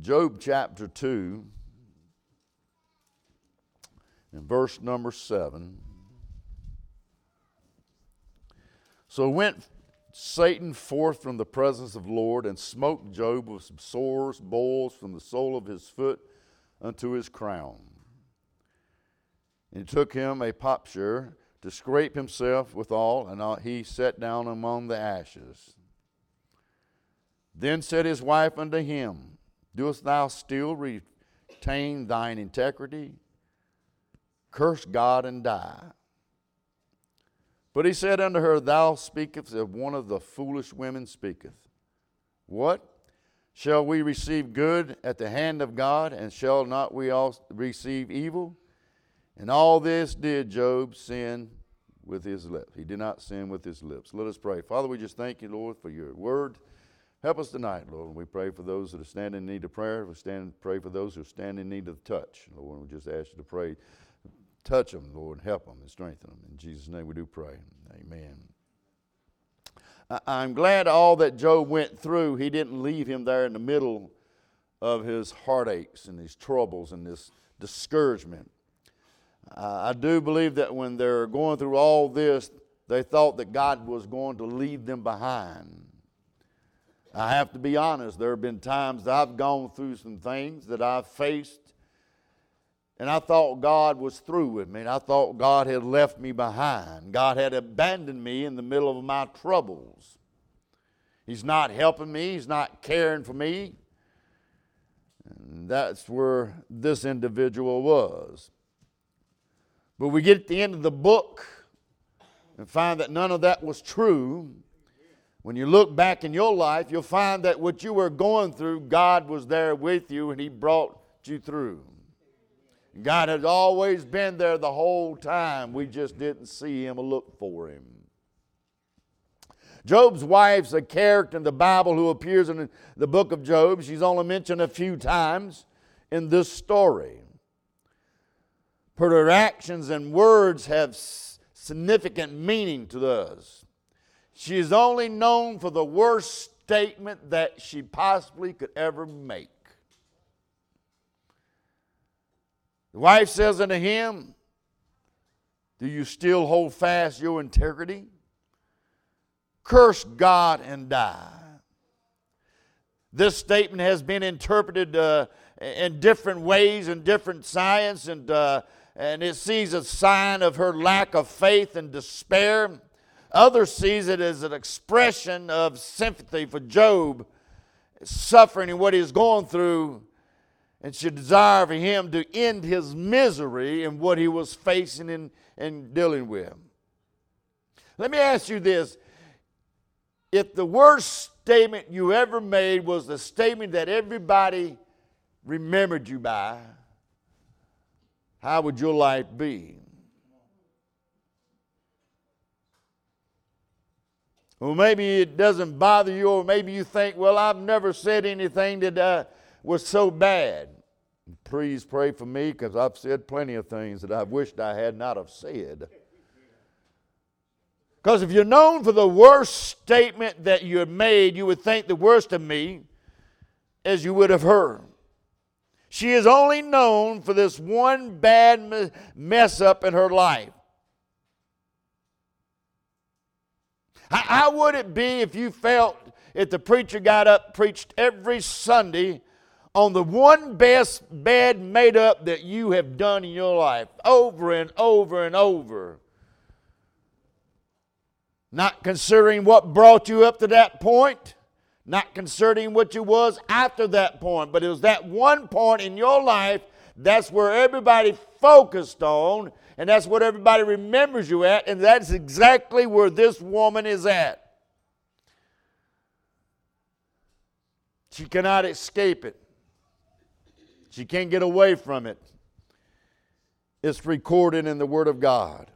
Job chapter 2, and verse number 7. So went Satan forth from the presence of the Lord and smote Job with some sores, boils from the sole of his foot unto his crown. And took him a potsherd to scrape himself withal, and he sat down among the ashes. Then said his wife unto him, Doest thou still retain thine integrity? Curse God and die. But he said unto her, Thou speakest of one of the foolish women speaketh. What? Shall we receive good at the hand of God, and shall not we all receive evil? And all this did Job sin with his lips. He did not sin with his lips. Let us pray. Father, we just thank you, Lord, for your word. Help us tonight, Lord. And We pray for those that are standing in need of prayer. We stand pray for those who stand in need of touch. Lord, we just ask you to pray. Touch them, Lord, help them and strengthen them. In Jesus' name we do pray. Amen. I'm glad all that Job went through, he didn't leave him there in the middle of his heartaches and his troubles and this discouragement. Uh, I do believe that when they're going through all this, they thought that God was going to leave them behind. I have to be honest, there have been times I've gone through some things that I've faced, and I thought God was through with me, and I thought God had left me behind. God had abandoned me in the middle of my troubles. He's not helping me, He's not caring for me. And that's where this individual was. But we get at the end of the book and find that none of that was true. When you look back in your life, you'll find that what you were going through, God was there with you and He brought you through. God has always been there the whole time. We just didn't see Him or look for Him. Job's wife's a character in the Bible who appears in the book of Job. She's only mentioned a few times in this story but her actions and words have significant meaning to us. She is only known for the worst statement that she possibly could ever make. The wife says unto him, Do you still hold fast your integrity? Curse God and die. This statement has been interpreted uh, in different ways in different science and uh, and it sees a sign of her lack of faith and despair. Others sees it as an expression of sympathy for Job, suffering and what he's going through, and should desire for him to end his misery and what he was facing and, and dealing with. Let me ask you this. If the worst statement you ever made was the statement that everybody remembered you by, how would your life be? Well, maybe it doesn't bother you, or maybe you think, well, I've never said anything that uh, was so bad. Please pray for me because I've said plenty of things that I've wished I had not have said. Because if you're known for the worst statement that you had made, you would think the worst of me as you would have heard. She is only known for this one bad mess up in her life. How would it be if you felt if the preacher got up, preached every Sunday on the one best bed made up that you have done in your life over and over and over? Not considering what brought you up to that point not concerning what you was after that point, but it was that one point in your life that's where everybody focused on, and that's what everybody remembers you at, and that's exactly where this woman is at. She cannot escape it. She can't get away from it. It's recorded in the Word of God.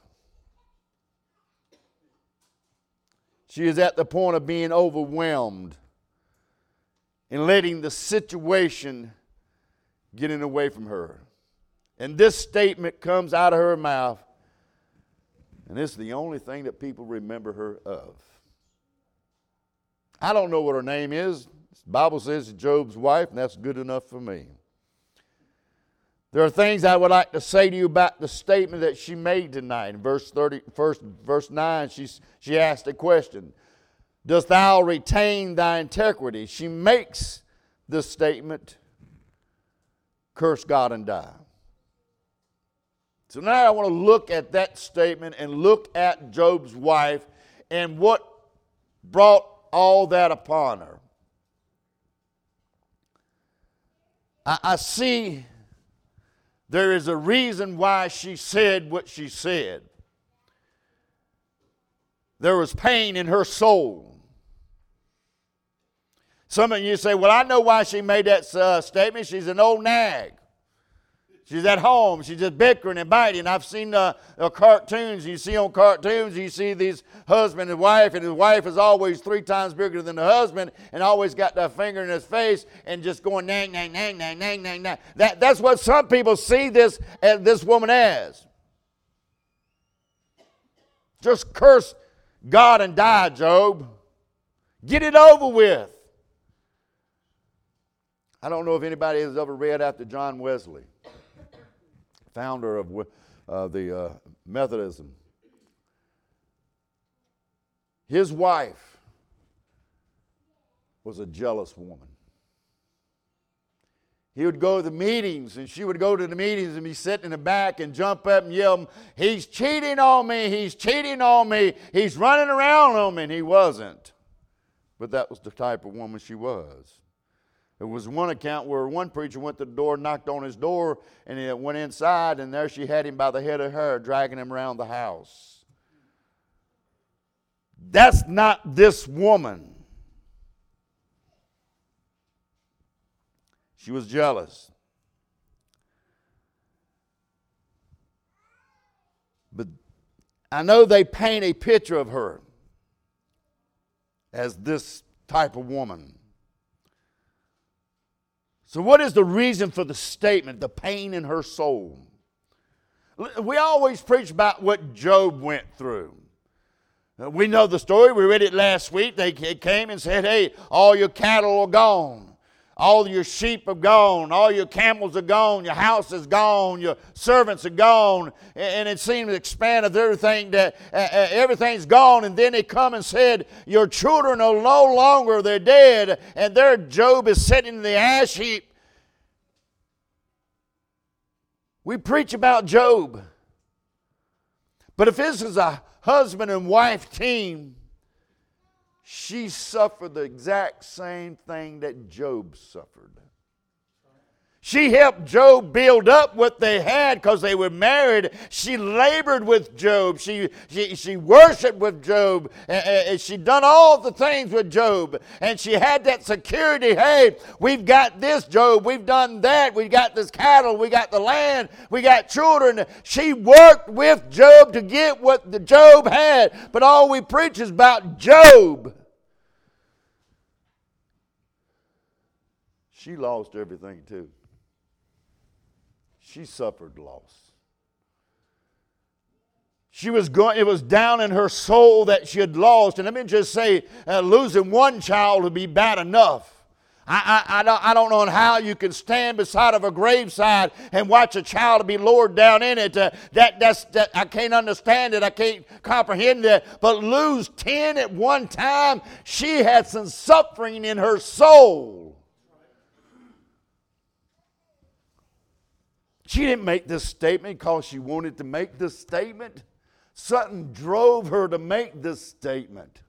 She is at the point of being overwhelmed and letting the situation getting away from her. And this statement comes out of her mouth, and it's the only thing that people remember her of. I don't know what her name is. The Bible says Job's wife, and that's good enough for me. There are things I would like to say to you about the statement that she made tonight. In verse 30, first, verse 9, she, she asked a question Dost thou retain thy integrity? She makes this statement curse God and die. So now I want to look at that statement and look at Job's wife and what brought all that upon her. I, I see there is a reason why she said what she said. There was pain in her soul. Some of you say, Well, I know why she made that uh, statement. She's an old nag. She's at home. She's just bickering and biting. I've seen uh, cartoons. You see on cartoons, you see these husband and wife, and his wife is always three times bigger than the husband, and always got that finger in his face and just going nang, nang, nang, nang, nang, nang, nang. That, that's what some people see this uh, this woman as. Just curse God and die, Job. Get it over with. I don't know if anybody has ever read after John Wesley founder of uh, the uh, Methodism. His wife was a jealous woman. He would go to the meetings, and she would go to the meetings and be sitting in the back and jump up and yell, He's cheating on me, he's cheating on me, he's running around on me. And he wasn't. But that was the type of woman she was. There was one account where one preacher went to the door, knocked on his door, and he went inside, and there she had him by the head of hair, dragging him around the house. That's not this woman. She was jealous. But I know they paint a picture of her as this type of woman. So, what is the reason for the statement, the pain in her soul? We always preach about what Job went through. Uh, we know the story. We read it last week. They came and said, Hey, all your cattle are gone. All your sheep are gone. All your camels are gone. Your house is gone. Your servants are gone. And it seemed to expand everything that everything's gone. And then they come and said, Your children are no longer, they're dead. And there Job is sitting in the ash heap. We preach about Job. But if this is a husband and wife team, she suffered the exact same thing that Job suffered. She helped Job build up what they had because they were married. She labored with Job. She, she, she worshiped with Job. And she done all the things with Job. And she had that security. Hey, we've got this, Job. We've done that. We've got this cattle. We got the land. We got children. She worked with Job to get what the Job had. But all we preach is about Job. She lost everything too she suffered loss. She was going, it was down in her soul that she had lost. And let me just say, uh, losing one child would be bad enough. I, I, I, don't, I don't know how you can stand beside of a graveside and watch a child be lowered down in it. Uh, that, that's, that, I can't understand it. I can't comprehend it. But lose 10 at one time, she had some suffering in her soul. She didn't make this statement because she wanted to make this statement. Something drove her to make this statement.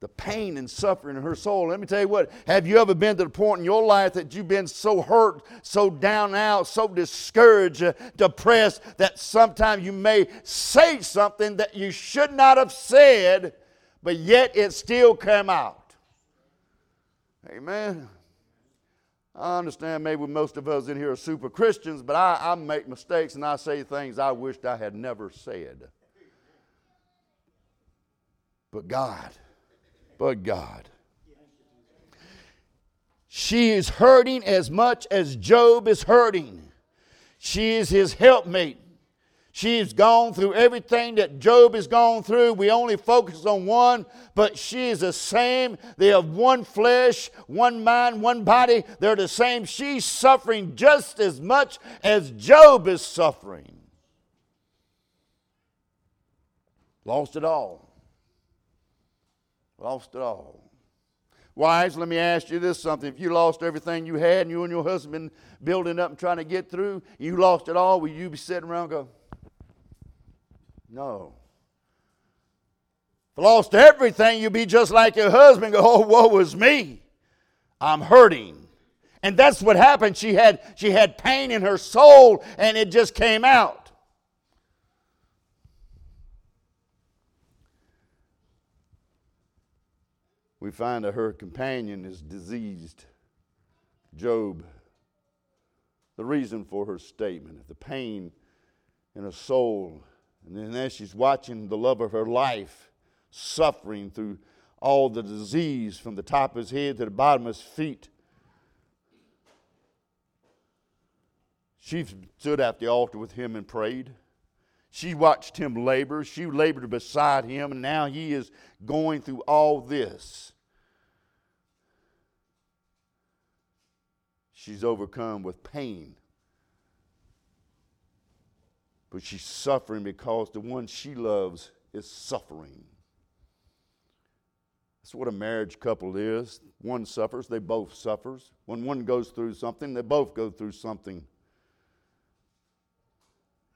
The pain and suffering in her soul. Let me tell you what, have you ever been to the point in your life that you've been so hurt, so down out, so discouraged, depressed, that sometimes you may say something that you should not have said, but yet it still came out? Amen. I understand maybe most of us in here are super Christians, but I, I make mistakes and I say things I wished I had never said. But God, but God. She is hurting as much as Job is hurting. She is his helpmate. She's gone through everything that Job has gone through. We only focus on one, but she is the same. They have one flesh, one mind, one body. They're the same. She's suffering just as much as Job is suffering. Lost it all. Lost it all. Wives, let me ask you this something. If you lost everything you had and you and your husband building up and trying to get through, you lost it all, will you be sitting around go, no. If I lost everything, you'd be just like your husband, go, oh, woe is me. I'm hurting. And that's what happened. She had, she had pain in her soul, and it just came out. We find that her companion is diseased. Job, the reason for her statement, the pain in her soul and then as she's watching the love of her life suffering through all the disease from the top of his head to the bottom of his feet, she stood at the altar with him and prayed. She watched him labor. She labored beside him, and now he is going through all this. She's overcome with pain but she's suffering because the one she loves is suffering. That's what a marriage couple is. One suffers, they both suffers. When one goes through something, they both go through something.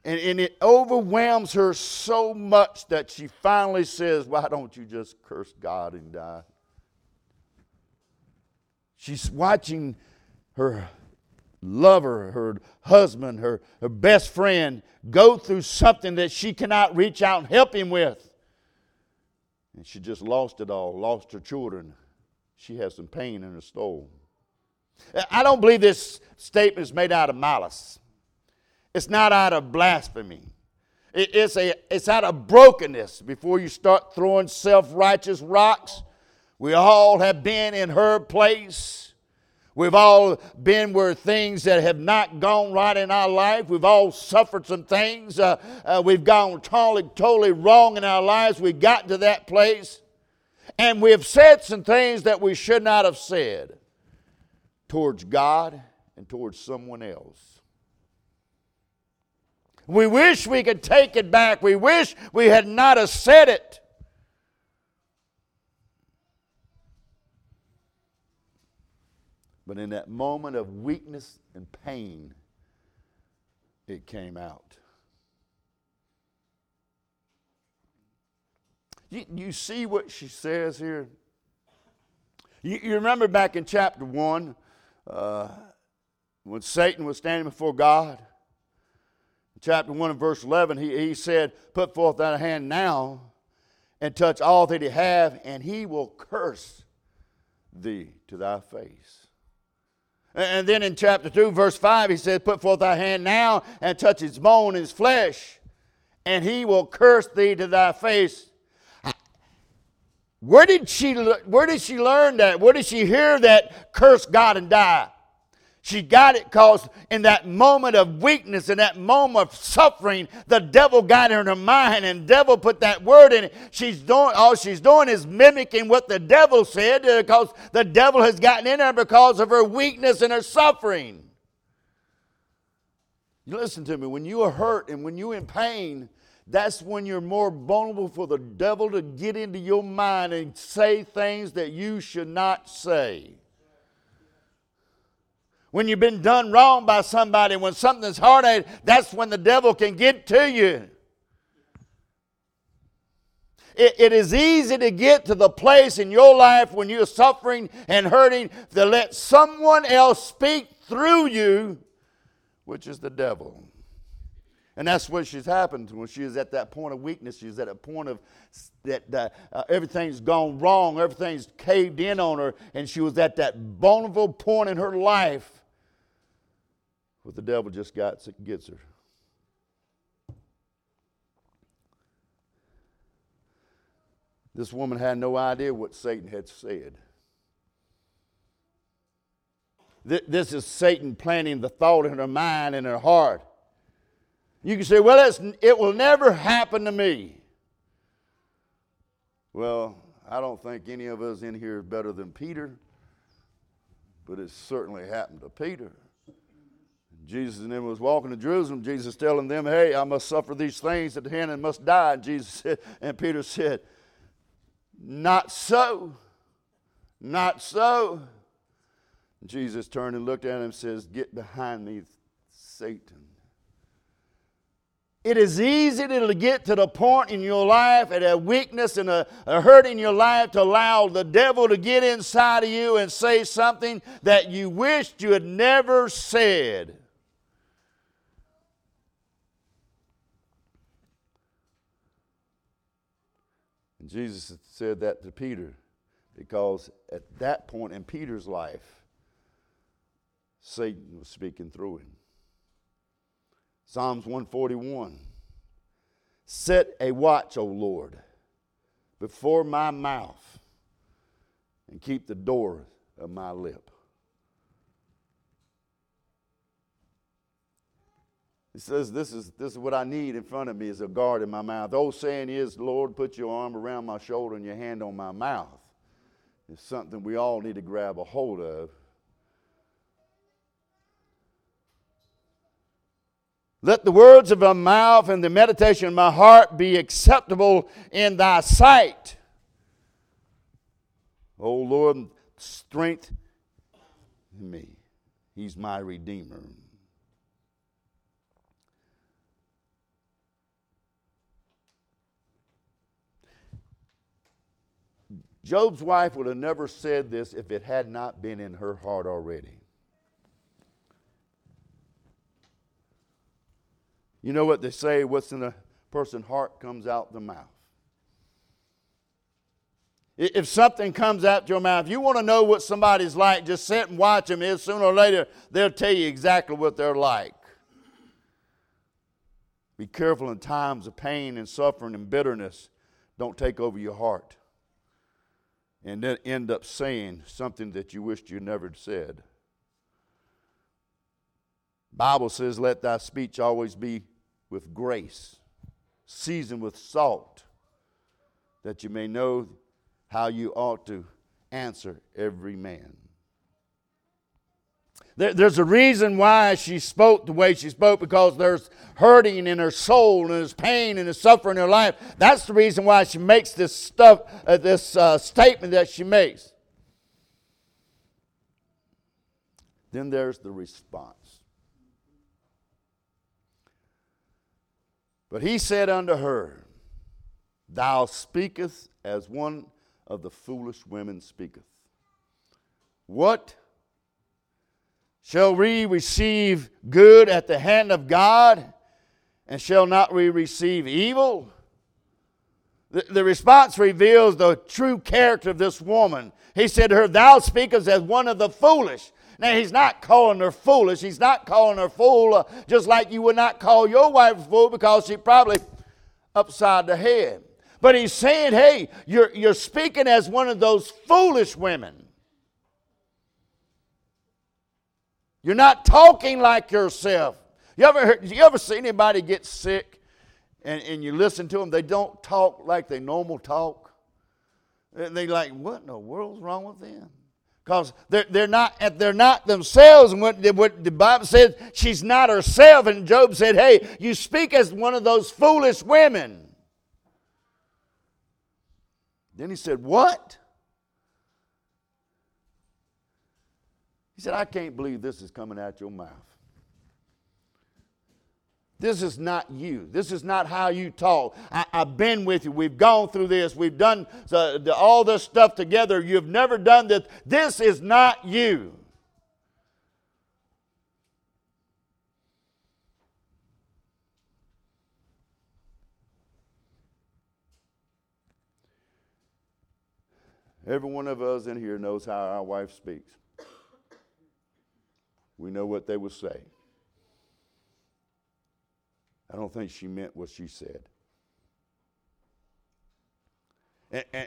And, and it overwhelms her so much that she finally says, Why don't you just curse God and die? She's watching her lover, her husband, her, her best friend go through something that she cannot reach out and help him with. And she just lost it all, lost her children. She has some pain in her soul. Uh, I don't believe this statement is made out of malice. It's not out of blasphemy. It's, a, it's out of brokenness. Before you start throwing self righteous rocks, we all have been in her place. We've all been where things that have not gone right in our life. We've all suffered some things. Uh, uh, we've gone totally, totally wrong in our lives. We got to that place. And we've said some things that we should not have said towards God and towards someone else. We wish we could take it back. We wish we had not have said it. But in that moment of weakness and pain, it came out. You, you see what she says here? You, you remember back in chapter 1 uh, when Satan was standing before God? chapter 1 and verse 11, he, he said, Put forth thy hand now and touch all that he have, and he will curse thee to thy face. And then in chapter 2, verse 5, he says, Put forth thy hand now and touch his bone and his flesh, and he will curse thee to thy face. Where did she, where did she learn that? Where did she hear that curse God and die? She got it because in that moment of weakness, in that moment of suffering, the devil got her in her mind and devil put that word in it. She's doing all she's doing is mimicking what the devil said uh, because the devil has gotten in her because of her weakness and her suffering. Listen to me, when you are hurt and when you're in pain, that's when you're more vulnerable for the devil to get into your mind and say things that you should not say when you've been done wrong by somebody, when something's hard, at that's when the devil can get to you. It, it is easy to get to the place in your life when you're suffering and hurting to let someone else speak through you, which is the devil. And that's what she's happened when she is at that point of weakness. She's at a point of that uh, everything's gone wrong, everything's caved in on her, and she was at that vulnerable point in her life but the devil just got, gets her. This woman had no idea what Satan had said. This is Satan planting the thought in her mind and her heart You can say, well, it will never happen to me. Well, I don't think any of us in here is better than Peter, but it certainly happened to Peter. Jesus and them was walking to Jerusalem. Jesus telling them, "Hey, I must suffer these things at the hand and must die." And Jesus said, and Peter said, "Not so, not so." Jesus turned and looked at him and says, "Get behind me, Satan." It is easy to get to the point in your life at a weakness and a, a, hurt in your life to allow the devil to get inside of you and say something that you wished you had never said. Jesus said that to Peter because at that point in Peter's life, Satan was speaking through him. Psalms 141 Set a watch, O Lord, before my mouth, and keep the door of my lip. He says, this is, this is what I need in front of me is a guard in my mouth. The old saying is, Lord, put your arm around my shoulder and your hand on my mouth. It's something we all need to grab a hold of Let the words of my mouth and the meditation of my heart be acceptable in thy sight. O Lord, strength in me. He's my Redeemer. Job's wife would have never said this if it had not been in her heart already. You know what they say what's in a person's heart comes out the mouth. If something comes out your mouth, you want to know what somebody's like, just sit and watch them. Is sooner or later they'll tell you exactly what they're like. Be careful in times of pain and suffering and bitterness. Don't take over your heart and then end up saying something that you wished you never said. Bible says, "Let thy speech always be with grace, seasoned with salt, that you may know how you ought to answer every man. There's a reason why she spoke the way she spoke because there's hurting in her soul and there's pain and there's suffering in her life. That's the reason why she makes this stuff, uh, this uh, statement that she makes. Then there's the response. But he said unto her, Thou speakest as one of the foolish women speaketh. What? Shall we receive good at the hand of God, and shall not we receive evil? The, the response reveals the true character of this woman. He said to her, Thou speakest as one of the foolish. Now, he's not calling her foolish. He's not calling her fool, uh, just like you would not call your wife a fool because she probably upside the head. But he's saying, hey, you're, you're speaking as one of those foolish women. You're not talking like yourself. You ever, heard, you ever see anybody get sick and, and you listen to them? They don't talk like they normal talk. And they like, what in the world's wrong with them? because they're, they're, not, they're not themselves. And what, what the Bible says, she's not herself. And Job said, Hey, you speak as one of those foolish women. Then he said, What? He said, I can't believe this is coming out your mouth. This is not you. This is not how you talk. I, have been with you. We've gone through this. We've done the, the, all this stuff together. You've never done this. This is not you. Every one of us in here knows how our wife speaks. We know what they will say. I don't think she meant what she said.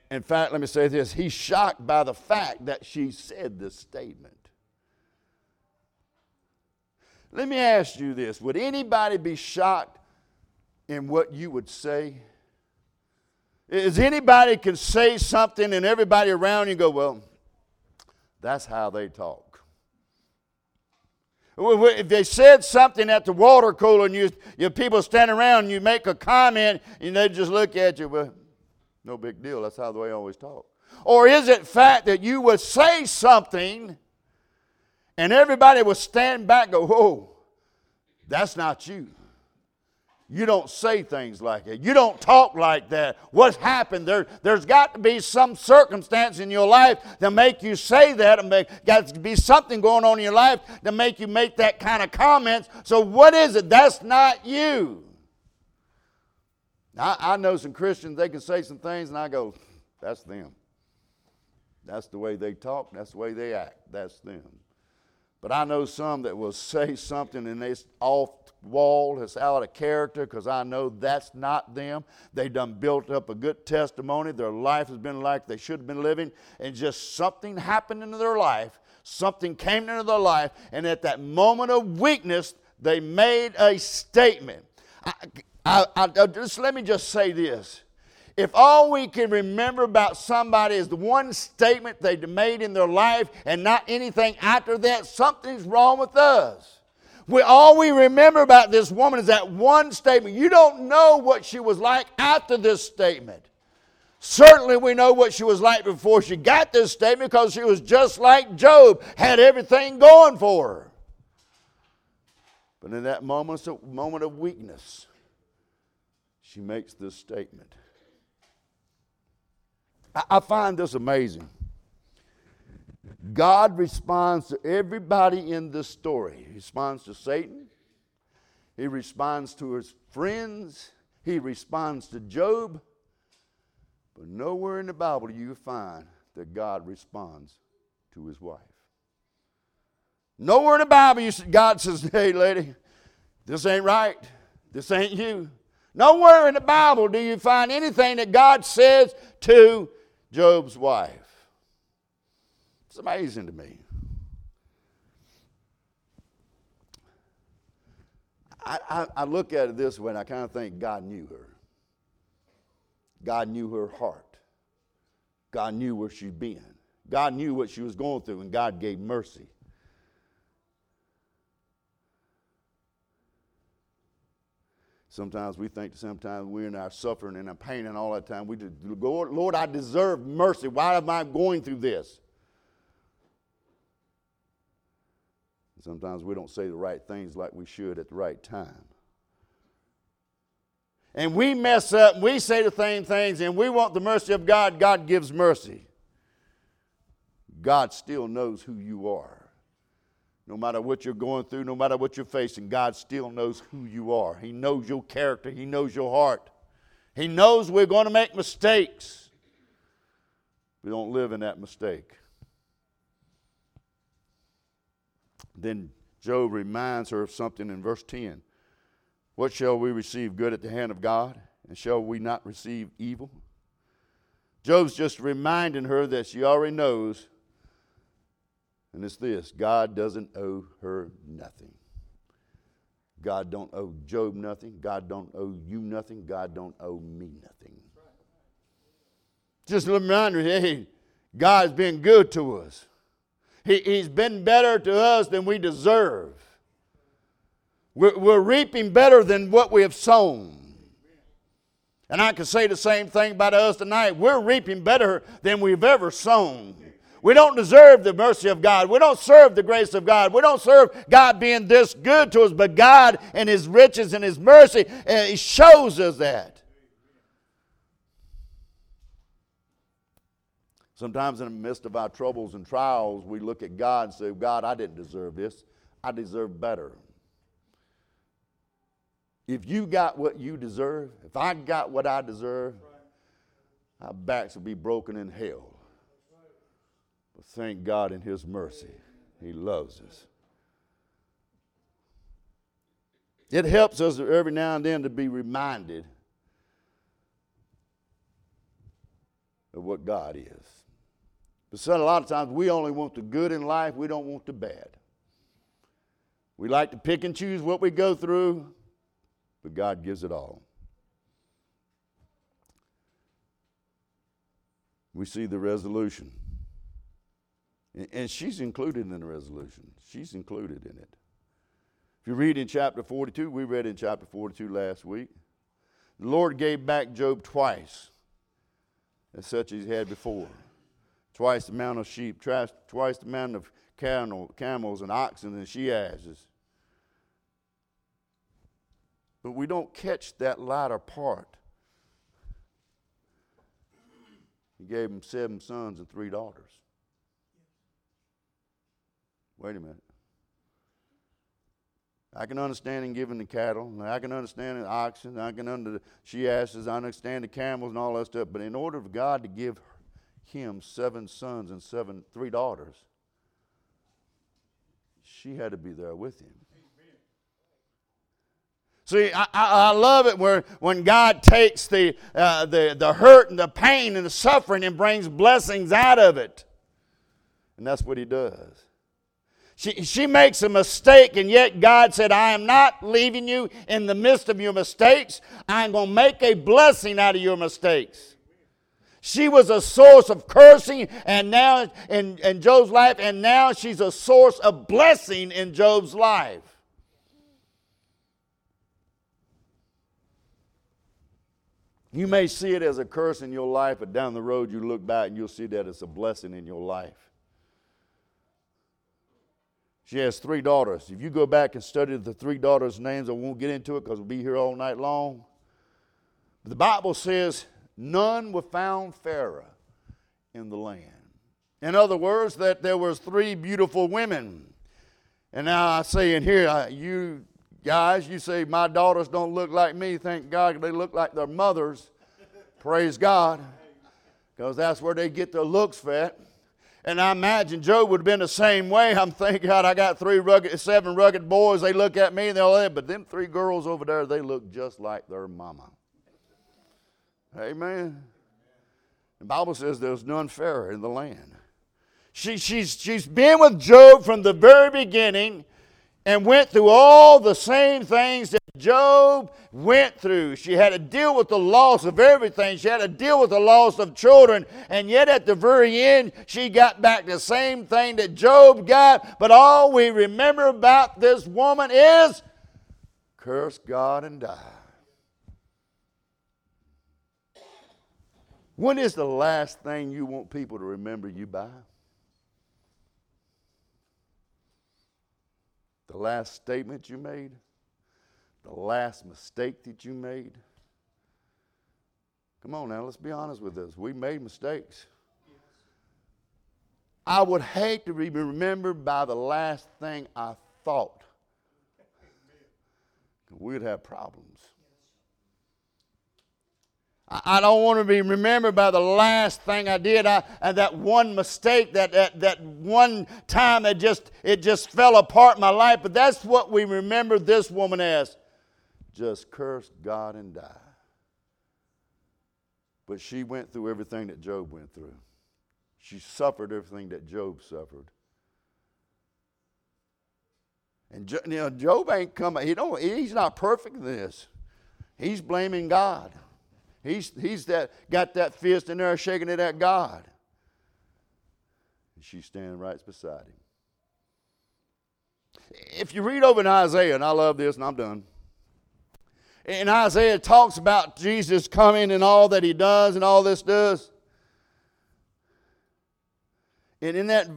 In fact, let me say this he's shocked by the fact that she said this statement. Let me ask you this Would anybody be shocked in what you would say? Is anybody can say something and everybody around you go, well, that's how they talk. If they said something at the water cooler and you, you people stand around and you make a comment and they just look at you, well, no big deal. That's how the they always talk. Or is it fact that you would say something and everybody would stand back and go, whoa, that's not you. You don't say things like that. You don't talk like that. What's happened? There, there's got to be some circumstance in your life that make you say that. And make, got to be something going on in your life to make you make that kind of comments. So what is it? That's not you. I, I know some Christians, they can say some things, and I go, that's them. That's the way they talk. That's the way they act. That's them. But I know some that will say something and it's off wall, it's out of character because I know that's not them. They done built up a good testimony. Their life has been like they should have been living, and just something happened into their life. Something came into their life, and at that moment of weakness, they made a statement. I, I, I, just let me just say this. If all we can remember about somebody is the one statement they made in their life and not anything after that, something's wrong with us. We, all we remember about this woman is that one statement. You don't know what she was like after this statement. Certainly, we know what she was like before she got this statement because she was just like Job, had everything going for her. But in that moment, moment of weakness, she makes this statement. I, find this amazing. God responds to everybody in this story. He responds to Satan, he responds to his friends, he responds to Job. But nowhere in the Bible do you find that God responds to his wife. Nowhere in the Bible you, God says, Hey, lady, this ain't right. This ain't you. Nowhere in the Bible do you find anything that God says to Job's wife. It's amazing to me. I, I, I, look at it this way and I kind of think God knew her. God knew her heart. God knew where she'd been. God knew what she was going through, and God gave mercy. Sometimes we think sometimes we're in our suffering and our pain and all that time. We just, Lord, I deserve mercy. Why am I going through this? Sometimes we don't say the right things like we should at the right time. And we mess up, and we say the same things, and we want the mercy of God. God gives mercy. God still knows who you are. No matter what you're going through, no matter what you're facing, God still knows who you are. He knows your character, He knows your heart. He knows we're going to make mistakes. We don't live in that mistake. Then Job reminds her of something in verse 10. What shall we receive good at the hand of God? And shall we not receive evil? Job's just reminding her that she already knows, and it's this God doesn't owe her nothing. God don't owe Job nothing. God don't owe you nothing. God don't owe me nothing. Just a little reminder, hey, God's been good to us. He, he's been better to us than we deserve. We're, we're reaping better than what we have sown. And I can say the same thing about us tonight. We're reaping better than we've ever sown. We don't deserve the mercy of God. We don't serve the grace of God. We don't serve God being this good to us, but God and His riches and His mercy, uh, He shows us that. Sometimes in the midst of our troubles and trials, we look at God and say, God, I didn't deserve this. I deserve better. If you got what you deserve, if I got what I deserve, our backs will be broken in hell. But thank God in His mercy, He loves us. It helps us every now and then to be reminded of what God is. But son, a lot of times we only want the good in life, we don't want the bad. We like to pick and choose what we go through, but God gives it all. We see the resolution. And she's included in the resolution. She's included in it. If you read in chapter 42, we read in chapter 42 last week, the Lord gave back Job twice as such as he had before. Twice the amount of sheep, twice, the amount of camel, camels and oxen and she asses. But we don't catch that latter part. He gave him seven sons and three daughters. Wait a minute. I can understand him giving the cattle, I can understand the oxen, I can understand the she asses, I understand the camels and all that stuff. But in order for God to give him seven sons and seven three daughters, she had to be there with him. See, I, I, love it where when God takes the, uh, the, the hurt and the pain and the suffering and brings blessings out of it. And that's what he does. She, she makes a mistake, and yet God said, I am not leaving you in the midst of your mistakes. I'm going to make a blessing out of your mistakes. She was a source of cursing and now in, in Job's life, and now she's a source of blessing in Job's life. You may see it as a curse in your life, but down the road you look back and you'll see that it's a blessing in your life. She has three daughters. If you go back and study the three daughters' names, I won't get into it because we'll be here all night long. But the Bible says none were found fairer in the land. In other words, that there was three beautiful women. And now I say in here, you guys, you say my daughters don't look like me. Thank God they look like their mothers. Praise God. Because that's where they get their looks fat. And I imagine Job would have been the same way. I'm thinking, God, I got three rugged, seven rugged boys. They look at me and they'll, but them three girls over there, they look just like their mama. Amen. The Bible says there's none fairer in the land. She, she's, she's been with Job from the very beginning and went through all the same things that Job went through. She had to deal with the loss of everything. She had to deal with the loss of children. And yet, at the very end, she got back the same thing that Job got. But all we remember about this woman is curse God and die. When is the last thing you want people to remember you by? The last statement you made? The last mistake that you made? Come on now, let's be honest with this. We made mistakes. I would hate to be remembered by the last thing I thought. We'd have problems. I don't want to be remembered by the last thing I did. I, and that one mistake, that, that, that one time it just, it just fell apart in my life. But that's what we remember this woman as. Just curse God and die. But she went through everything that Job went through. She suffered everything that Job suffered. And you know, Job ain't coming. He don't. He's not perfect in this. He's blaming God. He's, he's that, got that fist in there shaking it at God. And she's standing right beside him. If you read over in Isaiah, and I love this, and I'm done. In Isaiah, talks about Jesus coming and all that he does and all this does. And in that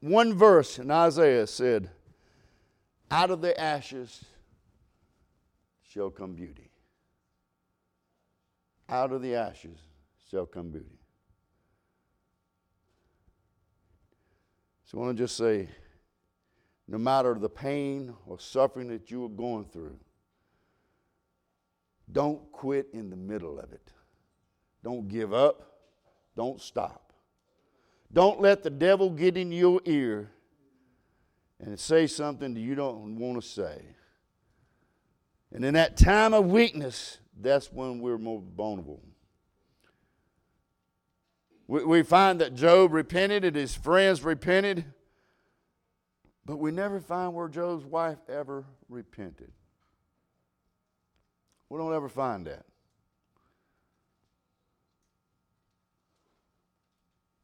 one verse in Isaiah said, Out of the ashes shall come beauty out of the ashes shall come beauty. So I want to just say no matter the pain or suffering that you are going through, don't quit in the middle of it. Don't give up. Don't stop. Don't let the devil get in your ear and say something that you don't want to say. And in that time of weakness, that's when we're more vulnerable. We, we find that Job repented and his friends repented, but we never find where Job's wife ever repented. We don't ever find that.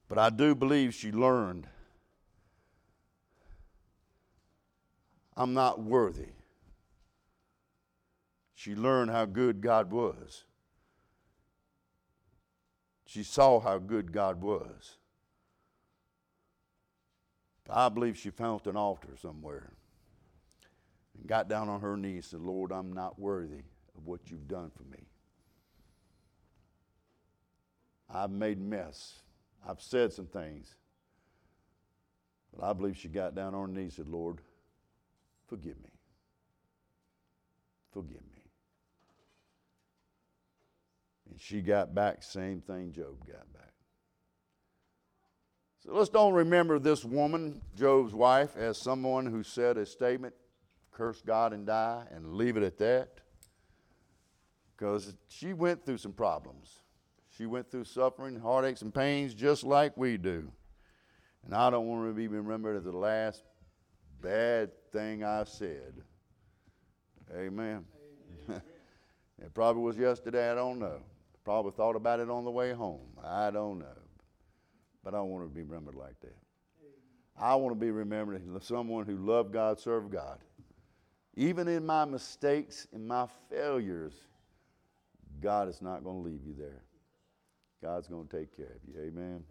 But I do believe she learned I'm not worthy. She learned how good God was. She saw how good God was. I believe she found an altar somewhere and got down on her knees and said, Lord, I'm not worthy of what you've done for me. I've made mess. I've said some things. But I believe she got down on her knees and said, Lord, forgive me. Forgive me. And she got back, same thing Job got back. So let's don't remember this woman, Job's wife, as someone who said a statement, curse God and die, and leave it at that. Because she went through some problems. She went through suffering, heartaches, and pains just like we do. And I don't want to be remembered as the last bad thing I said. Amen. Amen. it probably was yesterday, I don't know. Probably thought about it on the way home. I don't know. But I don't want to be remembered like that. I want to be remembered as someone who loved God, served God. Even in my mistakes, in my failures, God is not going to leave you there. God's going to take care of you. Amen.